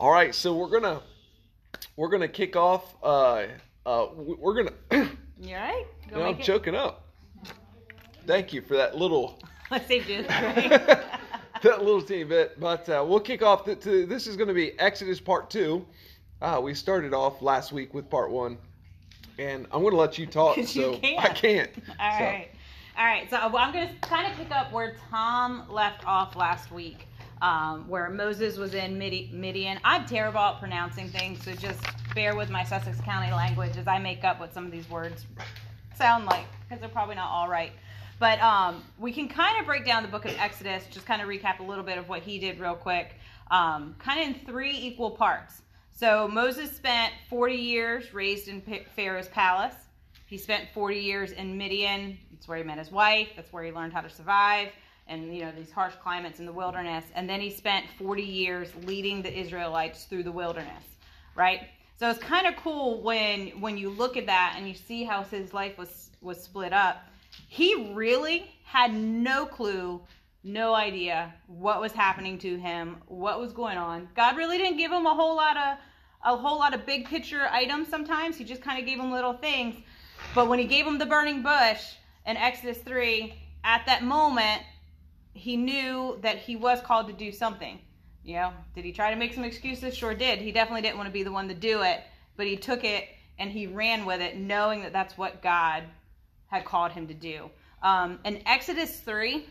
All right, so we're gonna we're gonna kick off. Uh, uh, we're gonna. You all right? Go you know, I'm it. choking up. Thank you for that little I saved you. that little teeny bit. But uh, we'll kick off. The, to, this is going to be Exodus part two. Uh, we started off last week with part one, and I'm going to let you talk. 'Cause you can't. I can't. All So, right. All right. So well, I'm going to kind of pick up where Tom left off last week, um, where Moses was in Midian. I'm terrible at pronouncing things, so just bear with my Sussex County language as I make up what some of these words sound like, because they're probably not all right. But um, we can kind of break down the book of Exodus, just kind of recap a little bit of what he did real quick, um, kind of in three equal parts. So Moses spent 40 years raised in Pharaoh's palace. He spent 40 years in Midian. That's where he met his wife. That's where he learned how to survive and you know these harsh climates in the wilderness. And then he spent 40 years leading the Israelites through the wilderness, right? So it's kind of cool when when you look at that and you see how his life was was split up. He really had no clue, no idea what was happening to him, what was going on. God really didn't give him a whole lot of a whole lot of big picture items sometimes. He just kind of gave him little things. But when he gave him the burning bush in Exodus 3, at that moment, he knew that he was called to do something. You know, did he try to make some excuses? Sure did. He definitely didn't want to be the one to do it, but he took it and he ran with it, knowing that that's what God had called him to do. Um, in Exodus 3,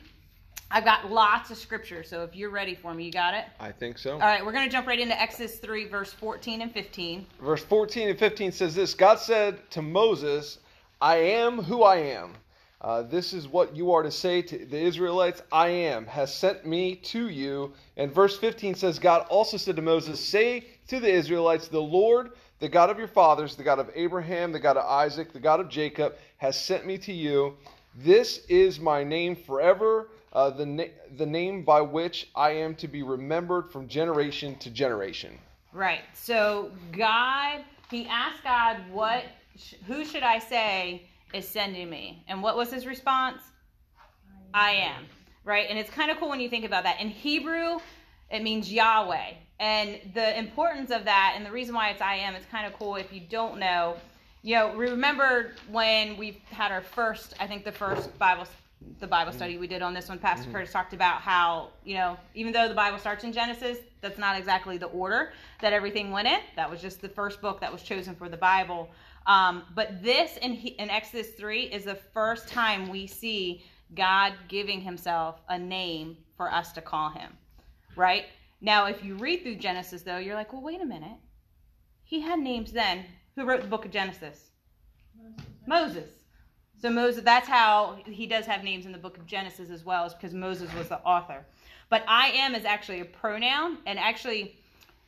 I've got lots of scripture, so if you're ready for me, you got it? I think so. All right, we're going to jump right into Exodus 3, verse 14 and 15. Verse 14 and 15 says this God said to Moses, I am who I am. Uh, this is what you are to say to the Israelites I am, has sent me to you. And verse 15 says, God also said to Moses, Say to the Israelites, The Lord, the God of your fathers, the God of Abraham, the God of Isaac, the God of Jacob, has sent me to you. This is my name forever, uh, the, na- the name by which I am to be remembered from generation to generation. Right. So God, he asked God, "What? sh- Who should I say is sending me?" And what was his response? I am. Right. And it's kind of cool when you think about that. In Hebrew, it means Yahweh, and the importance of that, and the reason why it's I am, it's kind of cool if you don't know. You know, remember when we had our first, I think the first Bible the Bible study we did on this one, Pastor mm-hmm. Curtis talked about how, you know, even though the Bible starts in Genesis, that's not exactly the order that everything went in. That was just the first book that was chosen for the Bible. Um, but this in, in Exodus 3 is the first time we see God giving himself a name for us to call him, right? Now, if you read through Genesis, though, you're like, well, wait a minute. He had names then. Who wrote the book of Genesis? Moses. So Moses, that's how he does have names in the book of Genesis as well, is because Moses was the author. But I am is actually a pronoun, and actually,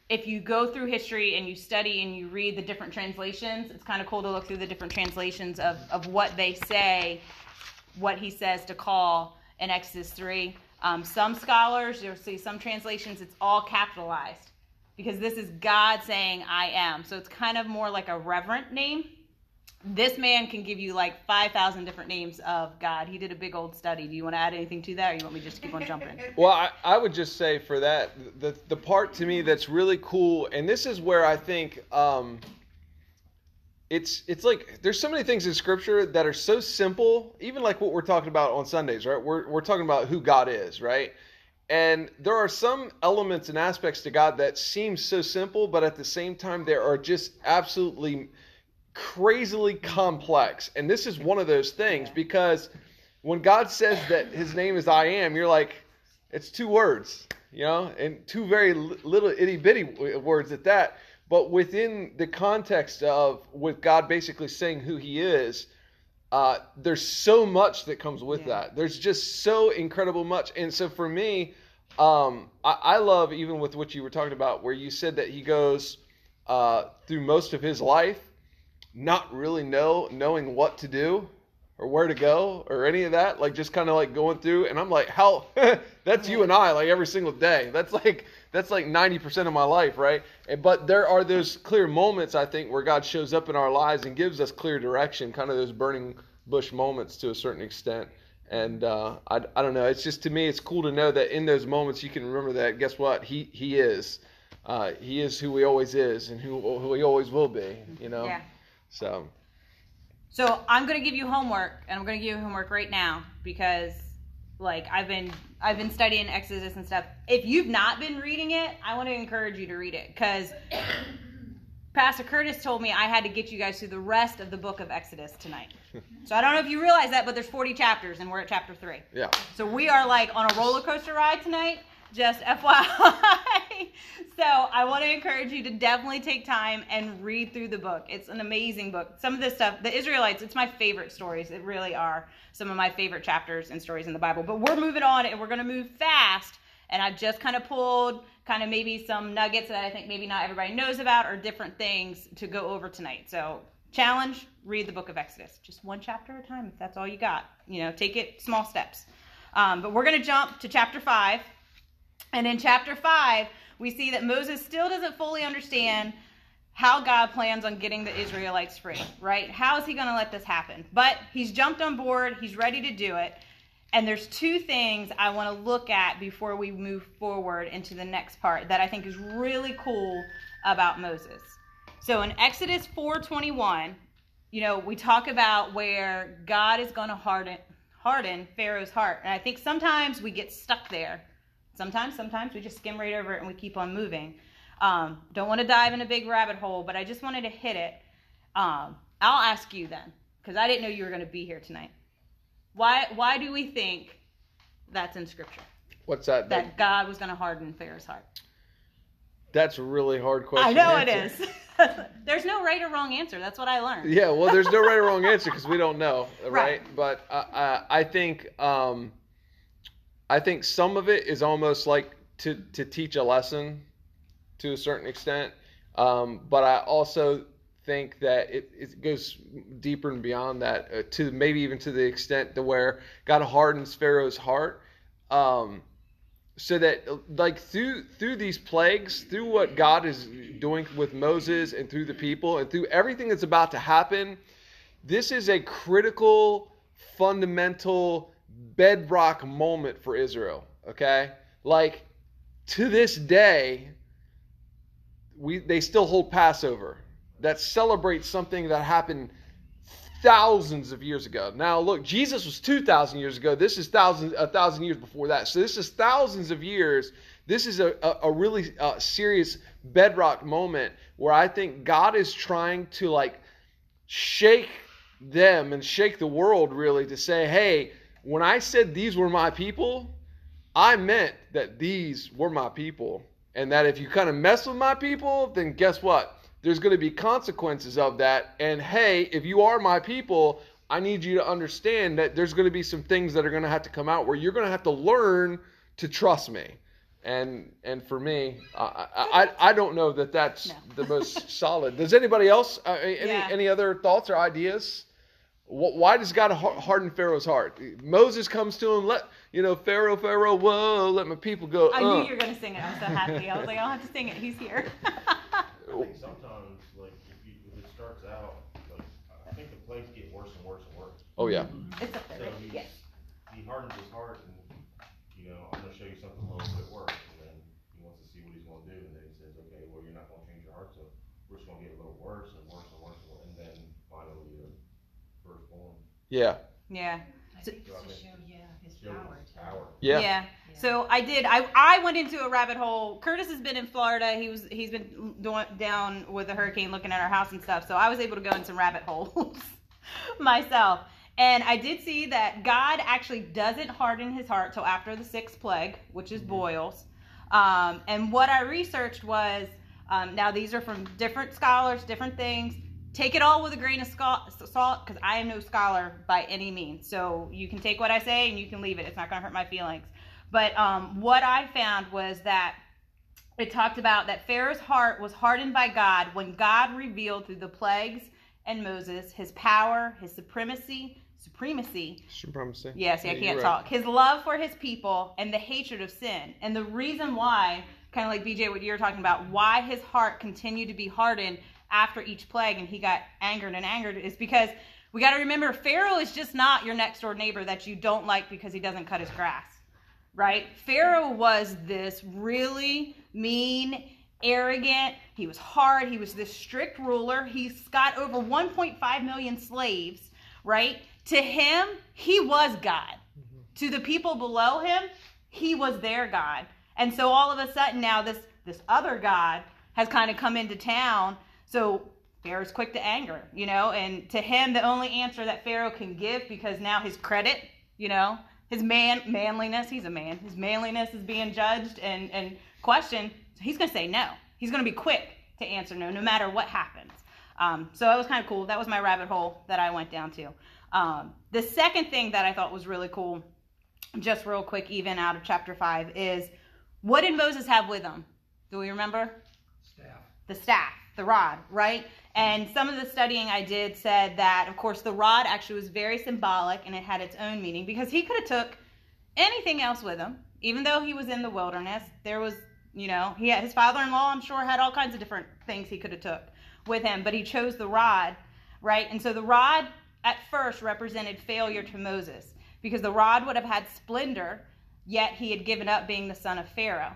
if you go through history and you study and you read the different translations, it's kind of cool to look through the different translations of, of what they say, what he says to call in Exodus 3. Um, some scholars, you'll see some translations, it's all capitalized because this is God saying, I am. So it's kind of more like a reverent name this man can give you like 5,000 different names of God. He did a big old study. Do you want to add anything to that or you want me just to keep on jumping? Well, I, I would just say for that, the the part to me that's really cool, and this is where I think um, it's it's like there's so many things in Scripture that are so simple, even like what we're talking about on Sundays, right? We're we're talking about who God is, right? And there are some elements and aspects to God that seem so simple, but at the same time, there are just absolutely crazily complex. And this is one of those things because when God says that his name is I am, you're like, it's two words, you know, and two very little itty bitty words at that. But within the context of with God basically saying who he is, uh, there's so much that comes with Yeah. that. There's just so incredible much. And so for me, um, I, I love even with what you were talking about, where you said that he goes uh, through most of his life not really know knowing what to do or where to go or any of that like just kind of like going through and i'm like how that's you and i like every single day that's like that's like 90% of my life right And- but there are those clear moments i think where god shows up in our lives and gives us clear direction kind of those burning bush moments to a certain extent and uh, I, I don't know it's just to me it's cool to know that in those moments you can remember that guess what he he is uh, he is who he always is and who who he always will be. You know. Yeah. So So I'm gonna give you homework, and I'm gonna give you homework right now because, like, I've been I've been studying Exodus and stuff. If you've not been reading it, I want to encourage you to read it because Pastor Curtis told me I had to get you guys through the rest of the book of Exodus tonight. So I don't know if you realize that, but there's 40 chapters, and we're at chapter three. yeah. So we are like on a roller coaster ride tonight. Just FYI. so I want to encourage you to definitely take time and read through the book. It's an amazing book. Some of this stuff, the Israelites, it's my favorite stories. It really are some of my favorite chapters and stories in the Bible. But we're moving on and we're going to move fast. And I've just kind of pulled kind of maybe some nuggets that I think maybe not everybody knows about or different things to go over tonight. So challenge, read the book of Exodus. Just one chapter at a time if that's all you got. You know, take it small steps. Um, but we're going to jump to chapter 5. And in chapter 5, we see that Moses still doesn't fully understand how God plans on getting the Israelites free, right? How is he going to let this happen? But he's jumped on board, he's ready to do it. And there's two things I want to look at before we move forward into the next part that I think is really cool about Moses. So in Exodus 4:21, you know, we talk about where God is going to harden harden Pharaoh's heart. And I think sometimes we get stuck there. Sometimes, sometimes we just skim right over it and we keep on moving. Um, don't want to dive in a big rabbit hole, but I just wanted to hit it. Um, I'll ask you then, because I didn't know you were going to be here tonight. Why? Why do we think that's in Scripture What's that? that God was going to harden Pharaoh's heart? That's a really hard question. I know it is. There's no right or wrong answer. That's what I learned. Yeah, well, there's no right or wrong answer because we don't know, right? Right. But uh, uh, I think um, I think some of it is almost like to to teach a lesson to a certain extent. Um, but I also think that it, it goes deeper and beyond that uh, to maybe even to the extent to where God hardens Pharaoh's heart. Um, so that like through through these plagues through what god is doing with moses and through the people and through everything that's about to happen this is a critical fundamental bedrock moment for israel okay like to this day we they still hold passover that celebrates something that happened thousands of years ago. Now, look, Jesus was 2,000 years ago. This is thousands, a thousand years before that. So this is thousands of years. This is a, a, a really uh, serious bedrock moment where I think God is trying to like shake them and shake the world really to say, hey, when I said these were my people, I meant that these were my people. And that if you kind of mess with my people, then guess what? There's going to be consequences of that. And hey, if you are my people, I need you to understand that there's going to be some things that are going to have to come out where you're going to have to learn to trust me. And and for me, I I, I don't know that that's No. the most solid. Does anybody else uh, any Yeah. any other thoughts or ideas? Wh- Why does God harden Pharaoh's heart? Moses comes to him, let you know, Pharaoh, Pharaoh, whoa, let my people go. I uh. knew you were going to sing it. I'm so happy. I was like, I don't have to sing it. He's here. I think sometimes, like, if, you, if it starts out, like, I think the plagues get worse and worse and worse. Oh yeah, it's up there. So right? he, Yes. he hardens his heart and, you know, I'm gonna show you something a little bit worse, and then he wants to see what he's gonna do, and then he says, okay, well, you're not gonna change your heart, so we're just gonna get a little worse and worse and worse, and worse, and then finally your firstborn yeah, Yeah. I think it's to show, yeah, his power. his yeah, So I did. I I went into a rabbit hole. Curtis has been in Florida. He was he's been doing, down with the hurricane, looking at our house and stuff. So I was able to go in some rabbit holes myself. And I did see that God actually doesn't harden his heart till after the sixth plague, which is boils. Um, and what I researched was um, now these are from different scholars, different things. Take it all with a grain of salt because I am no scholar by any means. So you can take what I say and you can leave it. It's not going to hurt my feelings. But um, what I found was that it talked about that Pharaoh's heart was hardened by God when God revealed through the plagues and Moses his power, his supremacy, supremacy, supremacy. Yes, yeah, I can't you're talk. His love for his people and the hatred of sin. And the reason why, kind of like BJ, what you're talking about, why his heart continued to be hardened after each plague and he got angered and angered is because we got to remember Pharaoh is just not your next door neighbor that you don't like because he doesn't cut his grass, right? Pharaoh was this really mean, arrogant. He was hard. He was this strict ruler. He's got over 1.5 million slaves, right? To him, he was God. Mm-hmm. To the people below him, he was their God. And so all of a sudden now this this other God has kind of come into town. So Pharaoh's quick to anger, you know, and to him the only answer that Pharaoh can give because now his credit, you know, his man manliness, he's a man, his manliness is being judged and, and questioned. He's gonna say no. He's gonna be quick to answer no, no matter what happens. Um, so that was kind of cool. That was my rabbit hole that I went down to. Um, the second thing that I thought was really cool, just real quick, even out of chapter five, is what did Moses have with him? Do we remember? Staff. The staff, the rod, right? And some of the studying I did said that, of course, the rod actually was very symbolic and it had its own meaning because he could have took anything else with him, even though he was in the wilderness. There was, you know, he had, his father-in-law, I'm sure, had all kinds of different things he could have took with him, but he chose the rod, right? And so the rod at first represented failure to Moses because the rod would have had splendor, yet he had given up being the son of Pharaoh.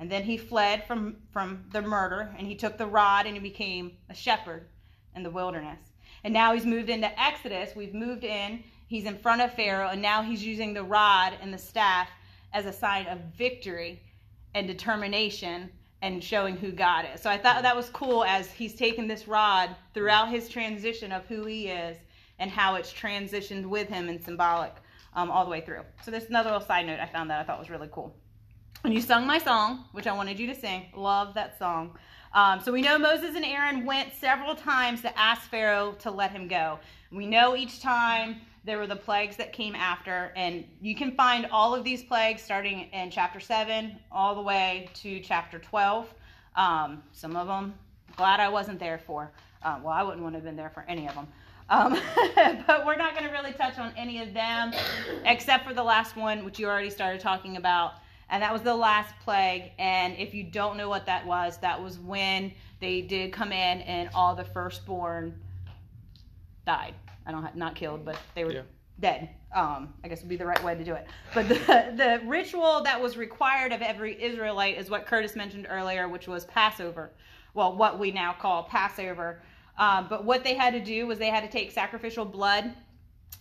And then he fled from, from the murder and he took the rod and he became a shepherd in the wilderness. And now he's moved into Exodus. We've moved in. He's in front of Pharaoh and now he's using the rod and the staff as a sign of victory and determination and showing who God is. So I thought that was cool as he's taken this rod throughout his transition of who he is and how it's transitioned with him and symbolic um, all the way through. So there's another little side note I found that I thought was really cool. And you sung my song, which I wanted you to sing. Love that song. Um, so we know Moses and Aaron went several times to ask Pharaoh to let him go. We know each time there were the plagues that came after, and you can find all of these plagues starting in chapter 7 all the way to chapter 12. Um, some of them, glad I wasn't there for. Uh, well, I wouldn't want to have been there for any of them. Um, but we're not going to really touch on any of them except for the last one, which you already started talking about. And that was the last plague. And if you don't know what that was, that was when they did come in and all the firstborn died. I don't have, not killed, but they were Yeah. dead. Um, I guess would be the right way to do it. But the, the ritual that was required of every Israelite is what Curtis mentioned earlier, which was Passover. Well, what we now call Passover. Um, but what they had to do was they had to take sacrificial blood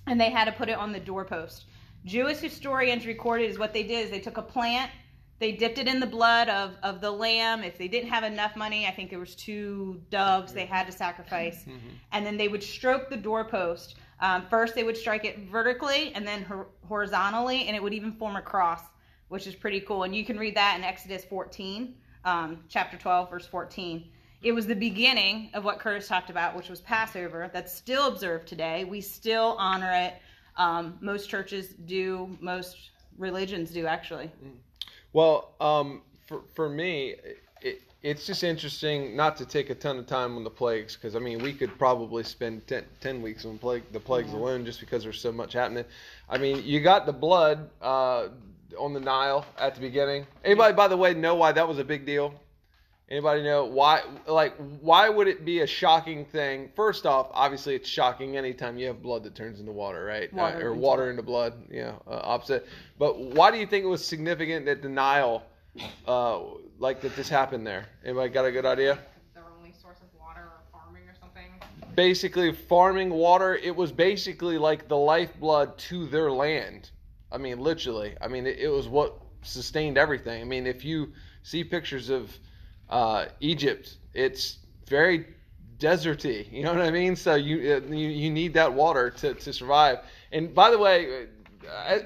and they had to put it on the doorpost. Jewish historians recorded is what they did is they took a plant, they dipped it in the blood of, of the lamb. If they didn't have enough money, I think there was two doves they had to sacrifice, and then they would stroke the doorpost. Um, first, they would strike it vertically and then hor- horizontally, and it would even form a cross, which is pretty cool. And you can read that in Exodus 14, um, chapter 12, verse 14. It was the beginning of what Curtis talked about, which was Passover. That's still observed today. We still honor it. Um, most churches do. Most religions do, actually. Well, um, for for me, it, it's just interesting not to take a ton of time on the plagues because I mean we could probably spend 10, 10 weeks on plague the plagues Yeah. alone just because there's so much happening. I mean, you got the blood uh, on the Nile at the beginning. Anybody, by the way, know why that was a big deal? Anybody know why? Like, why would it be a shocking thing? First off, obviously, it's shocking anytime you have blood that turns into water, right? Water Uh, or into water blood. into blood. Yeah, uh, opposite. But why do you think it was significant that the Nile, uh, like that this happened there? Anybody got a good idea? their only source of water or farming or something. Basically, farming water. It was basically like the lifeblood to their land. I mean, literally. I mean, it, it was what sustained everything. I mean, if you see pictures of uh, Egypt, it's very deserty. You know what I mean? So you uh, you, you need that water to, to survive. And by the way, uh, I,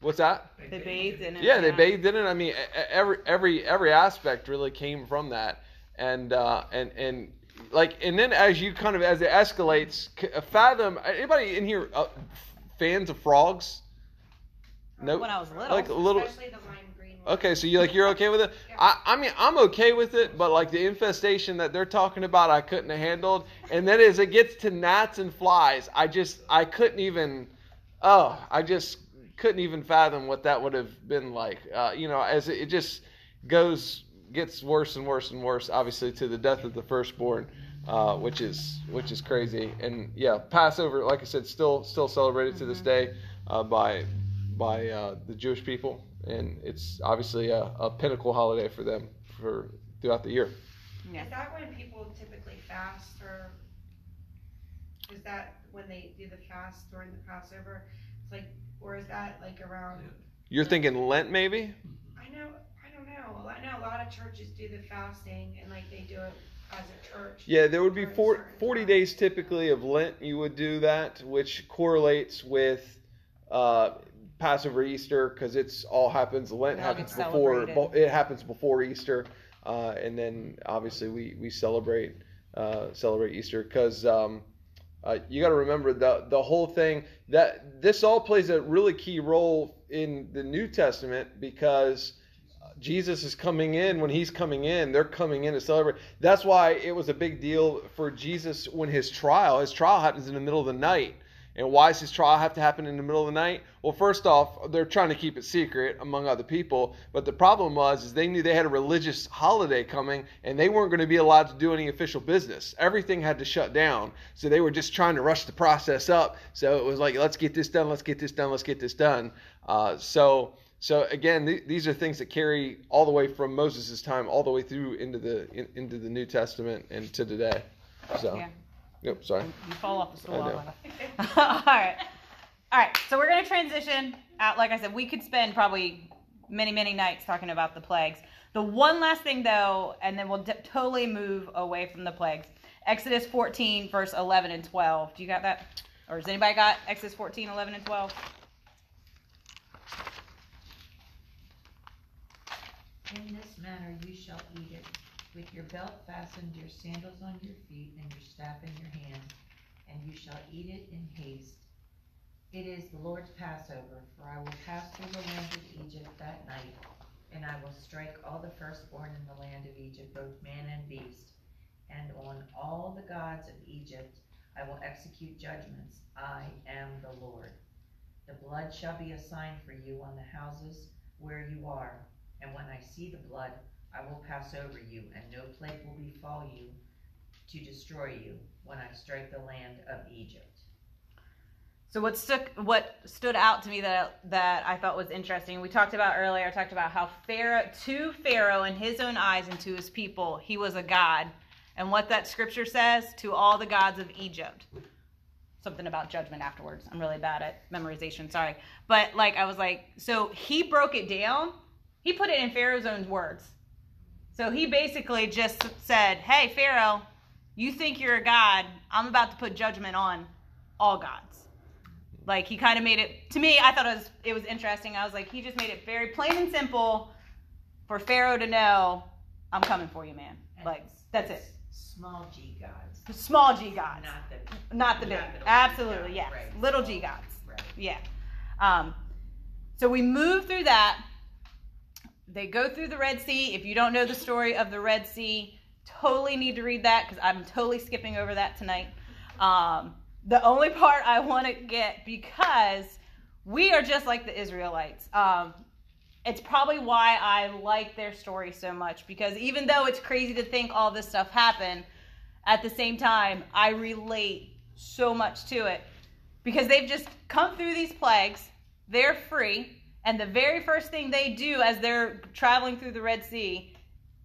what's that? They bathed in it. Yeah, they bathed in it. I mean, every every every aspect really came from that, and uh, and and like, and then as you kind of as it escalates, uh, fathom. Anybody in here uh, fans of frogs? No, When I was little. like a little. Especially the lime green one. Okay, so you like you're okay with it? I, I mean I'm okay with it, but like the infestation that they're talking about, I couldn't have handled. And then as it gets to gnats and flies, I just I couldn't even. Oh, I just couldn't even fathom what that would have been like. Uh, you know, as it, it just goes gets worse and worse and worse. Obviously, to the death of the firstborn, uh, which is which is crazy. And yeah, Passover, like I said, still still celebrated to this day uh, by by uh, the Jewish people, and it's obviously a, a pinnacle holiday for them for throughout the year. Yeah. Is that when people typically fast or is that when they do the fast during the Passover? It's like, or is that like around, You're thinking Lent, maybe? I know, I don't know. I know a lot of churches do the fasting and like they do it as a church. Yeah, there would be four, 40 days typically of Lent. You would do that, which correlates with uh, Passover, Easter, because it's all happens. Lent all happens before. It happens before Easter, uh, and then obviously we we celebrate uh, celebrate Easter because. Um, uh, you got to remember the the whole thing that this all plays a really key role in the New Testament because Jesus is coming in. When he's coming in, they're coming in to celebrate. That's why it was a big deal for Jesus when his trial. His trial happens in the middle of the night. And why does his trial have to happen in the middle of the night? Well, first off, they're trying to keep it secret among other people. But the problem was is they knew they had a religious holiday coming, and they weren't going to be allowed to do any official business. Everything had to shut down. So they were just trying to rush the process up. So it was like, let's get this done, let's get this done, let's get this done. Uh, so so again, th- these are things that carry all the way from Moses' time all the way through into the in, into the New Testament and to today. So, Yeah. Yep, sorry. You fall off the stool. I I know. All right. All right. So we're going to transition out. Like I said, we could spend probably many, many nights talking about the plagues. The one last thing, though, and then we'll d- totally move away from the plagues. Exodus 14, verse 11 and 12. Do you got that? Or has anybody got Exodus 14, 11, and 12? In this manner you shall eat it, with your belt fastened, your sandals on your feet, and your staff in your hand, and you shall eat it in haste. It is the Lord's Passover, for I will pass through the land of Egypt that night, and I will strike all the firstborn in the land of Egypt, both man and beast. And on all the gods of Egypt I will execute judgments. I am the Lord. The blood shall be a sign for you on the houses where you are. And when I see the blood, I will pass over you, and no plague will befall you to destroy you when I strike the land of Egypt. So what stuck what stood out to me that that I thought was interesting. We talked about earlier. I talked about how Pharaoh to Pharaoh in his own eyes and to his people, he was a god, and what that scripture says to all the gods of Egypt. Something about judgment afterwards. I'm really bad at memorization. Sorry, but like I was like, so he broke it down. He put it in Pharaoh's own words. So he basically just said, "Hey Pharaoh, you think you're a god? I'm about to put judgment on all gods." Like he kind of made it to me. I thought it was it was interesting. I was like, he just made it very plain and simple for Pharaoh to know, I'm coming for you, man. And Like that's it. Small g gods. Small G gods, Not the not the big. the Absolutely, yes. right. Little G gods. right. Yeah. Um, so we move through that. They go through the Red Sea. If you don't know the story of the Red Sea, totally need to read that because I'm totally skipping over that tonight. Um, the only part I want to get because we are just like the Israelites. Um, it's probably why I like their story so much because even though it's crazy to think all this stuff happened, at the same time, I relate so much to it because they've just come through these plagues. They're free. And the very first thing they do as they're traveling through the Red Sea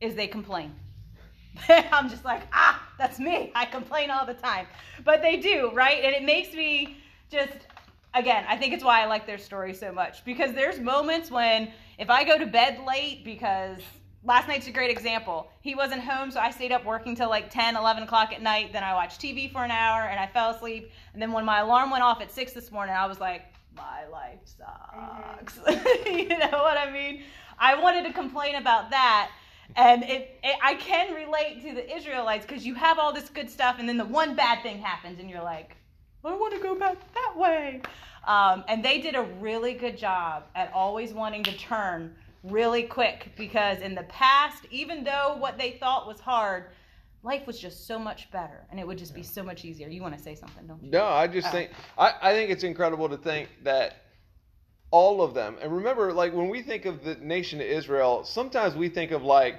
is they complain. I'm just like, ah, that's me. I complain all the time. But they do, right? And it makes me just, again, I think it's why I like their story so much because there's moments when if I go to bed late because last night's a great example. He wasn't home, so I stayed up working till like 10, 11 o'clock at night. Then I watched TV for an hour and I fell asleep. And then when my alarm went off at 6 this morning, I was like, my life sucks. you know what I mean? I wanted to complain about that. And it, it I can relate to the Israelites because you have all this good stuff, and then the one bad thing happens, and you're like, I want to go back that way. Um, and they did a really good job at always wanting to turn really quick because in the past, even though what they thought was hard, life was just so much better and it would just be so much easier. You want to say something, don't you? No, I just Oh. think I, I think it's incredible to think that all of them. And remember, like when we think of the nation of Israel, sometimes we think of like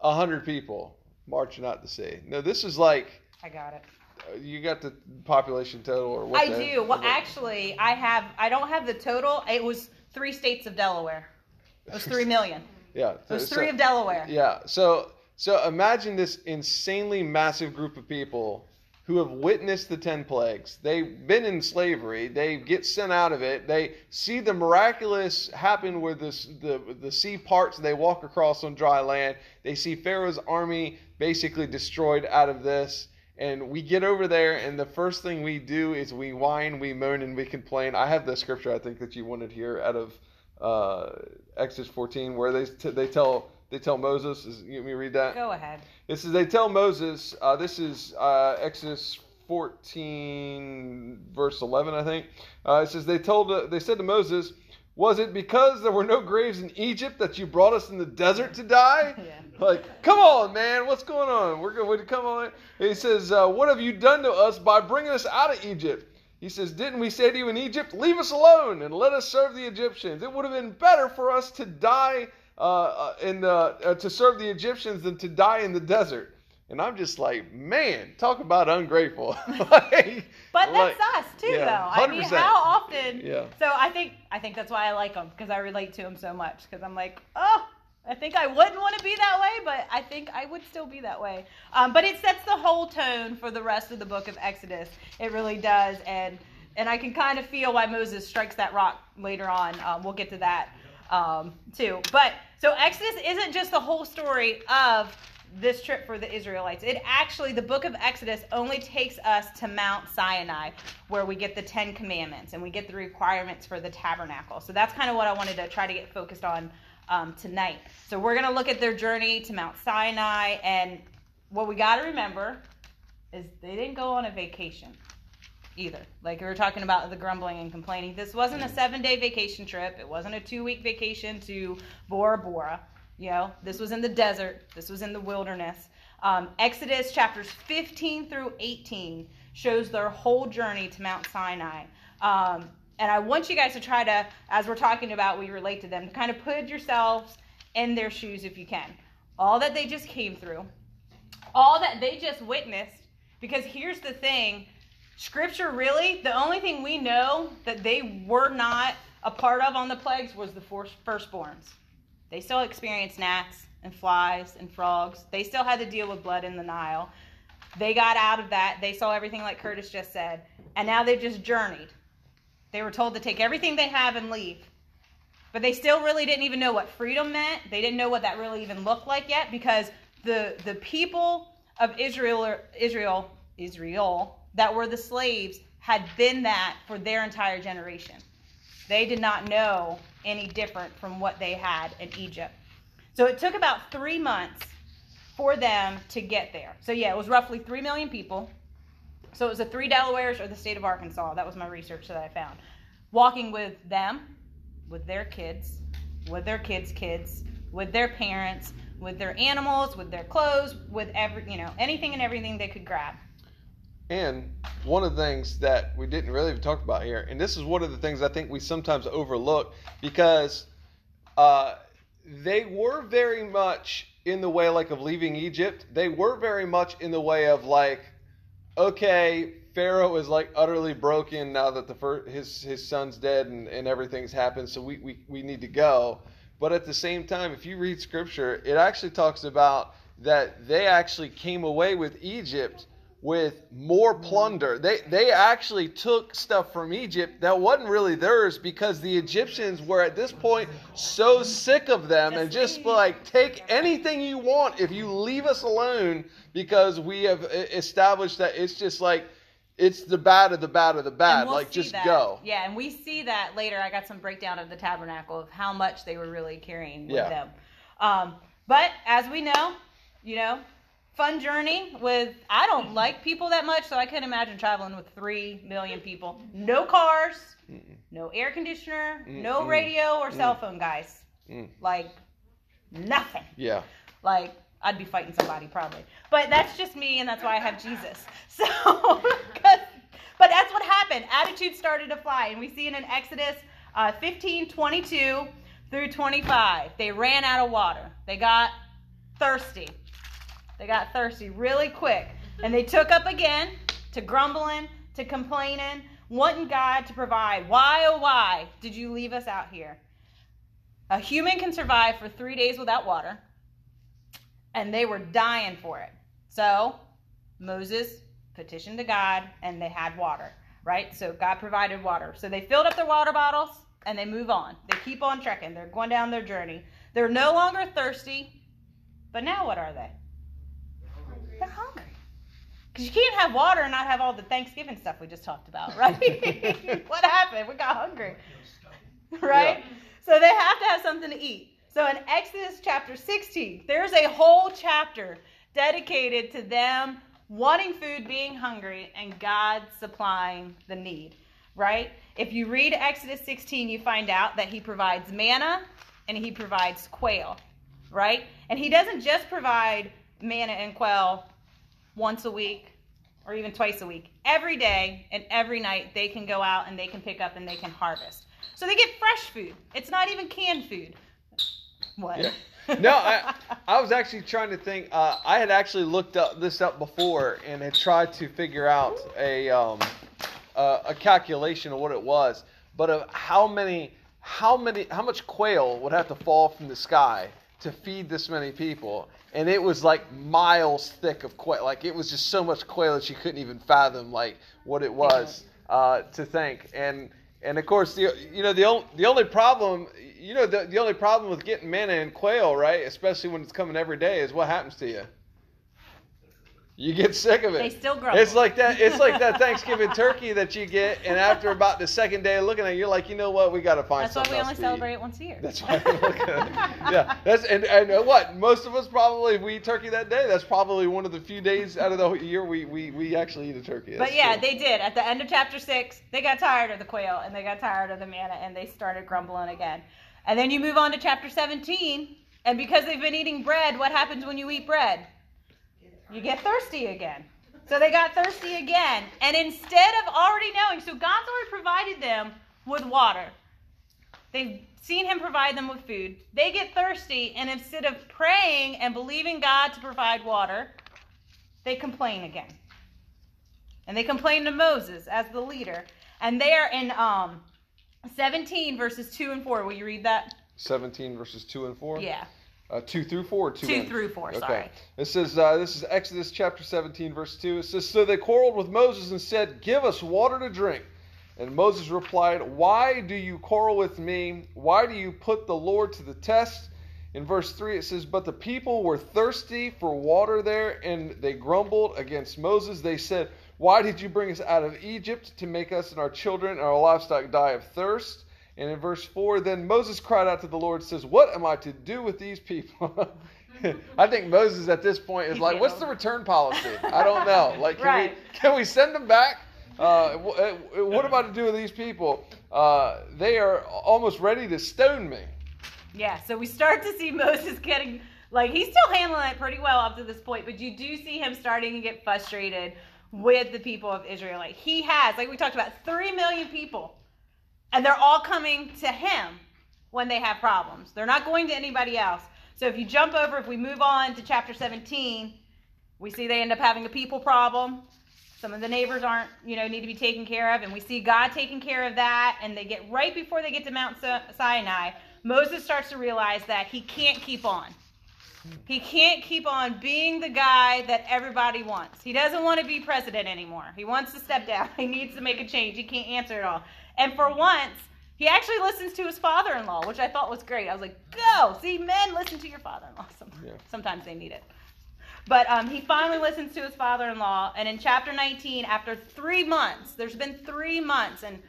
a hundred people marching out to sea. No, this is like I got it. uh, you got the population total or what? I do. Well, actually, I have. I don't have the total. It was three states of Delaware. It was three million. yeah, It was so- three of Delaware. Yeah. So So imagine this insanely massive group of people who have witnessed the 10 plagues. They've been in slavery. They get sent out of it. They see the miraculous happen where this, the, the sea parts. They walk across on dry land. They see Pharaoh's army basically destroyed out of this. And we get over there, and the first thing we do is we whine, we moan, and we complain. I have the scripture I think that you wanted here out of uh, Exodus 14, where they t- they tell they tell Moses. Is, you let me read that. Go ahead. This is they tell Moses. Uh, this is uh, Exodus 14, verse 11, I think. Uh, it says they told uh, they said to Moses, "Was it because there were no graves in Egypt that you brought us in the desert to die?" Yeah. Like, come on, man, what's going on? We're going to come on. He says, uh, "What have you done to us by bringing us out of Egypt?" He says, Didn't we say to you in Egypt, Leave us alone and let us serve the Egyptians? It would have been better for us to die uh, uh, in the, uh, to serve the Egyptians than to die in the desert. And I'm just like, man, talk about ungrateful. like, But like- that's us too, yeah, though. I mean, 100%. how often? Yeah. So I think I think that's why I like them because I relate to them so much. Because I'm like, oh, I think I wouldn't want to be that way, but I think I would still be that way. Um, but it sets the whole tone for the rest of the book of Exodus. It really does, and and I can kind of feel why Moses strikes that rock later on. Um, we'll get to that um, too. But so Exodus isn't just the whole story of this trip for the Israelites. It actually, the book of Exodus only takes us to Mount Sinai, where we get the Ten Commandments and we get the requirements for the tabernacle. So that's kind of what I wanted to try to get focused on um, tonight. So we're going to look at their journey to Mount Sinai. And what we got to remember is they didn't go on a vacation either. Like we were talking about the grumbling and complaining. This wasn't a seven day vacation trip. It wasn't a two week vacation to Bora Bora. You know, this was in the desert. This was in the wilderness. Um, Exodus chapters 15 through 18 shows their whole journey to Mount Sinai. Um, and I want you guys to try to, as we're talking about, we relate to them, to kind of put yourselves in their shoes if you can. All that they just came through, all that they just witnessed. Because here's the thing Scripture really, the only thing we know that they were not a part of on the plagues was the firstborns. They still experienced gnats and flies and frogs. They still had to deal with blood in the Nile. They got out of that. They saw everything like Curtis just said. And now they've just journeyed. They were told to take everything they have and leave. But they still really didn't even know what freedom meant. They didn't know what that really even looked like yet because the the people of Israel Israel Israel that were the slaves had been that for their entire generation. They did not know any different from what they had in Egypt. So it took about 3 months for them to get there. So yeah, it was roughly 3 million people. So it was the three Delawares or the state of Arkansas. That was my research that I found. Walking with them, with their kids, with their kids' kids, with their parents, with their animals, with their clothes, with every, you know, anything and everything they could grab. And one of the things that we didn't really talk about here, and this is one of the things I think we sometimes overlook because uh, they were very much in the way like of leaving Egypt. They were very much in the way of like, okay, Pharaoh is like utterly broken now that the first, his his son's dead and, and everything's happened, so we, we, we need to go. But at the same time, if you read scripture, it actually talks about that they actually came away with Egypt with more plunder. They they actually took stuff from Egypt that wasn't really theirs because the Egyptians were at this point so sick of them and just like take anything you want if you leave us alone because we have established that it's just like it's the bad of the bad of the bad. We'll like just that. go. Yeah, and we see that later. I got some breakdown of the tabernacle of how much they were really carrying with Yeah. them. Um, but as we know, you know, fun journey with. I don't like people that much, so I couldn't imagine traveling with three million people. No cars, no air conditioner, no Mm-mm. radio or cell phone, guys. Mm. Like nothing. Yeah. Like I'd be fighting somebody probably. But that's just me, and that's why I have Jesus. So but that's what happened. Attitude started to fly, and we see it in Exodus uh, 15, 22 through 25. They ran out of water. They got thirsty. They got thirsty really quick, and they took up again to grumbling, to complaining, wanting God to provide. Why, oh why, did you leave us out here? A human can survive for three days without water and they were dying for it. So Moses petitioned to God, and they had water, right? So God provided water. So they filled up their water bottles and they move on. They keep on trekking. They're going down their journey. They're no longer thirsty, but now what are they? They're hungry. Because you can't have water and not have all the Thanksgiving stuff we just talked about, right? what happened? We got hungry, right? So they have to have something to eat. So in Exodus chapter 16, there's a whole chapter dedicated to them wanting food, being hungry, and God supplying the need, right? If you read Exodus 16, you find out that He provides manna and He provides quail, right? And He doesn't just provide manna and quail once a week or even twice a week. Every day and every night, they can go out and they can pick up and they can harvest. So they get fresh food. It's not even canned food. What? Yeah. No, I, I was actually trying to think. Uh, I had actually looked up this up before and had tried to figure out a um, uh, a calculation of what it was, but of how many how many how much quail would have to fall from the sky to feed this many people, and it was like miles thick of quail. Like it was just so much quail that you couldn't even fathom like what it was uh, to think. And and of course the you know the only the only problem you know the the only problem with getting manna and quail right, especially when it's coming every day, is what happens to you. You get sick of it. They still grumble. It's like that. It's like that Thanksgiving turkey that you get, and after about the second day of looking at it, you're like, you know what? We got to find something. That's why we else only celebrate eat. it once a year. That's why. we look at it. Yeah, that's and and uh, what most of us probably if we eat turkey that day. That's probably one of the few days out of the whole year we we, we actually eat a turkey. But yeah, true. they did. At the end of chapter six, they got tired of the quail and they got tired of the manna and they started grumbling again. And then you move on to chapter 17, and because they've been eating bread, what happens when you eat bread? You get thirsty again. So they got thirsty again. And instead of already knowing, so God's already provided them with water. They've seen him provide them with food. They get thirsty, and instead of praying and believing God to provide water, they complain again and they complain to Moses as the leader. And they are in um, 17 verses 2 and 4. Will you read that? 17 verses 2 and 4? Yeah. Uh, 2 through 4? 2, 2 through 4, Okay. sorry. It says, uh, this is Exodus chapter 17, verse 2. It says, So they quarreled with Moses and said, Give us water to drink. And Moses replied, Why do you quarrel with me? Why do you put the Lord to the test? In verse 3, it says, But the people were thirsty for water there, and they grumbled against Moses. They said, Why did you bring us out of Egypt to make us and our children and our livestock die of thirst? And in verse 4, then Moses cried out to the Lord, says, What am I to do with these people? I think Moses at this point is He's like, What's the return policy? I don't know. Like, can, Right. we, can we send them back? Uh, uh, what am I to do with these people? Uh, they are almost ready to stone me. Yeah, so we start to see Moses getting, like, he's still handling it pretty well up to this point, but you do see him starting to get frustrated with the people of Israel. Like, he has, like we talked about, 3 million people, and they're all coming to him when they have problems. They're not going to anybody else. So if you jump over, if we move on to chapter 17, we see they end up having a people problem. Some of the neighbors aren't, you know, need to be taken care of, and we see God taking care of that. And they get right before they get to Mount Sinai, Moses starts to realize that he can't keep on. He can't keep on being the guy that everybody wants. He doesn't want to be president anymore. He wants to step down. He needs to make a change. He can't answer it all. And for once, he actually listens to his father-in-law, which I thought was great. I was like, "Go, see, men listen to your father-in-law. Sometimes, Yeah. sometimes they need it." But um, he finally listens to his father-in-law, and in chapter 19, after three months, there's been three months, and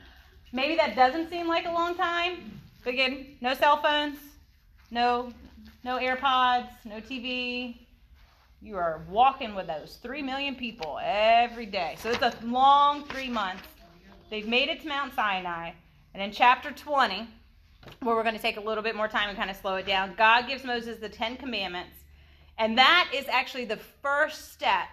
maybe that doesn't seem like a long time. But again, no cell phones, no, no AirPods, no TV. You are walking with those three million people every day, so it's a long three months. They've made it to Mount Sinai, and in chapter 20, where we're going to take a little bit more time and kind of slow it down, God gives Moses the Ten Commandments. And that is actually the first step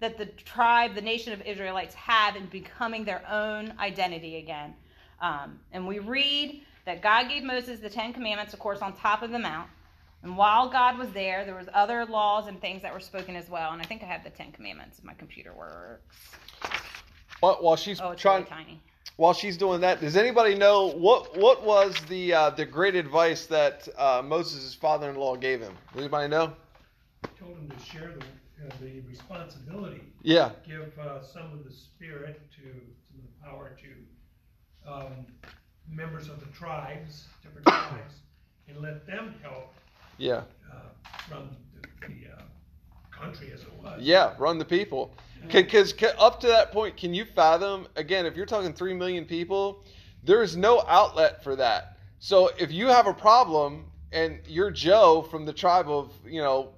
that the tribe, the nation of Israelites have in becoming their own identity again. Um, and we read that God gave Moses the Ten Commandments, of course, on top of the mount. And while God was there, there was other laws and things that were spoken as well. And I think I have the Ten Commandments if my computer works. While, while she's Oh, trying, really tiny. while she's doing that, does anybody know what what was the uh, the great advice that uh, Moses' father-in-law gave him? Does anybody know? told him to share the, uh, the responsibility, Yeah. give, uh, some of the spirit to, some of the power to, um, members of the tribes, different tribes, and let them help, Yeah. uh, run the, the, uh, country as it was. Yeah. Run the people. Because up to that point, can you fathom, again, if you're talking 3 million people, there is no outlet for that. So if you have a problem and you're Joe from the tribe of, you know,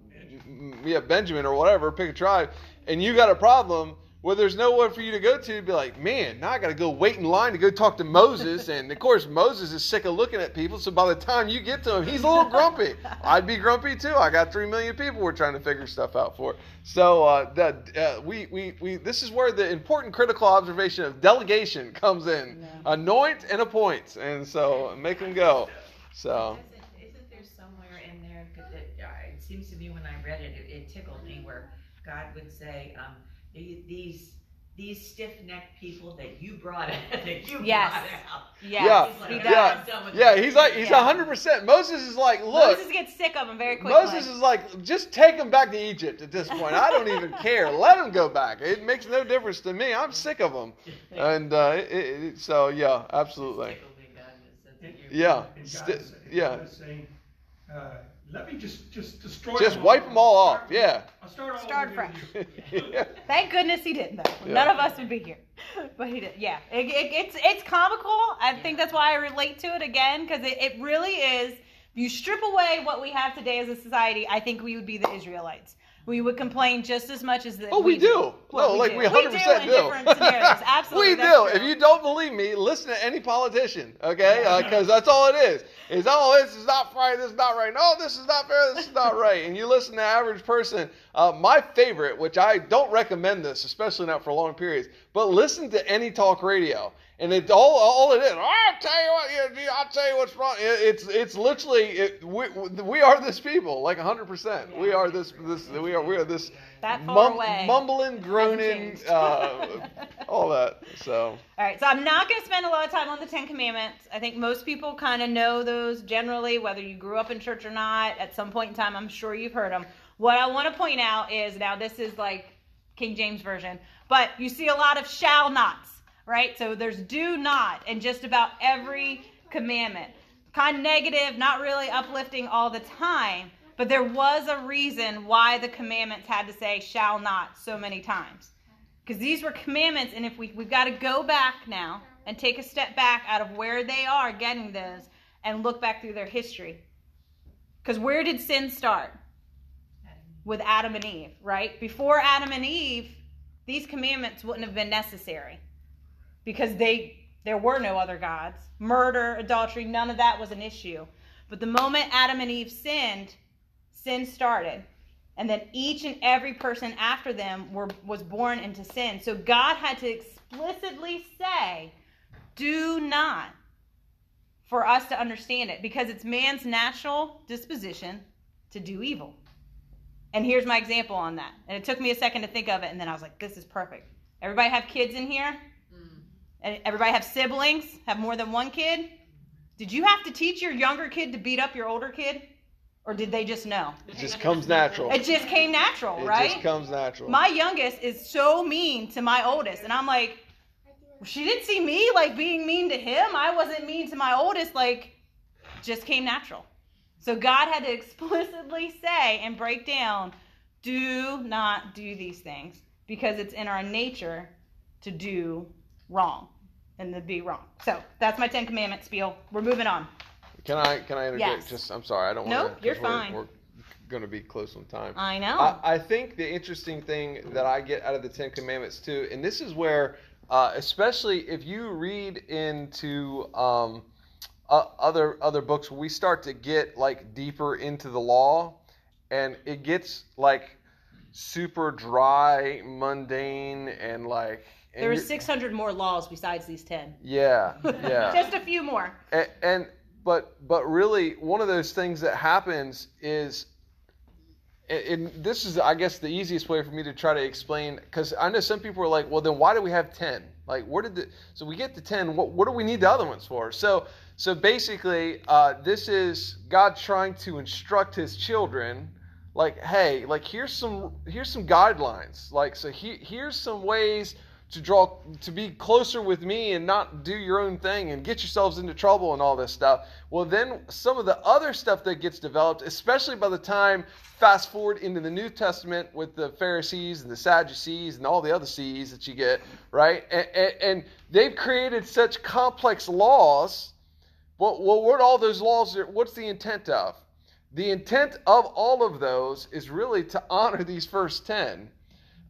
yeah, Benjamin or whatever, pick a tribe, and you got a problem, well, there's no one for you to go to. Be like, man, now I got to go wait in line to go talk to Moses, and of course Moses is sick of looking at people. So by the time you get to him, he's a little grumpy. I'd be grumpy too. I got three million people we're trying to figure stuff out for. So uh, that uh, we, we we this is where the important critical observation of delegation comes in. Anoint and appoint, and so make them go. So Isn't, isn't there somewhere in there, 'cause it, uh, it seems to me when I read it, it, it tickled me where God would say, um, "The- these, these stiff-necked people that you brought, that you Yes. brought out. Yes, Yeah, He's like, he does. yeah, he's like he's Yeah. hundred percent. Moses is like, look. Moses gets sick of them very quickly. Moses is like, just take them back to Egypt at this point. I don't even care. Let them go back. It makes no difference to me. I'm sick of them. And uh, it, it, so, yeah, absolutely. Tickled me, God, in the sense that And- you- Yeah. And Sti- God is, yeah. Saying, uh, let me just, just destroy Just them wipe them all off. Start- Yeah. I'll start all Start fresh. with you. Thank goodness he didn't, though. Yeah. None of us would be here. But he did. Yeah. It, it, it's it's comical. I think that's why I relate to it again, because it, it really is. If you strip away what we have today as a society, I think we would be the Israelites. We would complain just as much as the. Oh, we do. Well, no, we like do. we 100% We do in different scenarios. Absolutely, we do. true. If you don't believe me, listen to any politician, okay? Because that's all it is. Is oh, this is not right. This is not right. No, this is not fair. This is not right. And you listen to the average person. Uh, my favorite, which I don't recommend this, especially not for long periods, but listen to any talk radio. And it's all, all it is. I'll tell you what. I'll tell you what's wrong. It, it's it's literally it, we, we are this people, like hundred percent. We are this this we are we are this That far mum- away. mumbling, groaning, uh, all that. So All right, so I'm not going to spend a lot of time on the Ten Commandments. I think most people kind of know those generally, whether you grew up in church or not. At some point in time, I'm sure you've heard them. What I want to point out is now this is like King James Version, but you see a lot of shall nots, right? So there's do not in just about every commandment. Kind of negative, not really uplifting all the time, but there was a reason why the commandments had to say shall not so many times. Because these were commandments and if we, we've got to go back now and take a step back out of where they are getting those and look back through their history. Because where did sin start? With adam and eve right? Before adam and eve these commandments wouldn't have been necessary because they there were no other gods. Murder adultery none of that was an issue. But the moment adam and eve sinned sin started. And then each and every person after them were was born into sin. So god had to explicitly say do not for us to understand it because it's man's natural disposition to do evil. And here's my example on that. And it took me a second to think of it and then i was like this is perfect. Everybody have kids in here everybody have siblings have more than one kid did you have to teach your younger kid to beat up your older kid or did they just know it just comes natural. it just came natural, It right? It just comes natural. my youngest is so mean to my oldest, and I'm like, she didn't see me like being mean to him. I wasn't mean to my oldest. Like, just came natural. So God had to explicitly say and break down, do not do these things because it's in our nature to do wrong and to be wrong. So that's my Ten Commandments spiel. We're moving on. Can I can I interject? Yes. Just I'm sorry, I don't Nope, want to. you're fine. We're, going to be close on time. I know. I, I think the interesting thing that I get out of the Ten Commandments too, and this is where, uh, especially if you read into um, uh, other other books, we start to get like deeper into the law, and it gets like super dry, mundane, and like. There are 600 more laws besides these 10. Yeah, yeah. Just a few more. and, and but but really one of those things that happens is and- and this is i guess the easiest way for me to try to explain because i know some people are like well then why do we have 10 like where did the so we get to 10 what, what do we need the other ones for so so basically uh, this is god trying to instruct his children like, hey, like here's some here's some guidelines. Like, so he, here's some ways to draw to be closer with me and not do your own thing and get yourselves into trouble and all this stuff. Well, then some of the other stuff that gets developed, especially by the time fast forward into the New Testament with the Pharisees and the Sadducees and all the other C's that you get, right? And, and, and they've created such complex laws. Well, well, what all those laws? What's the intent of? The intent of all of those is really to honor these first ten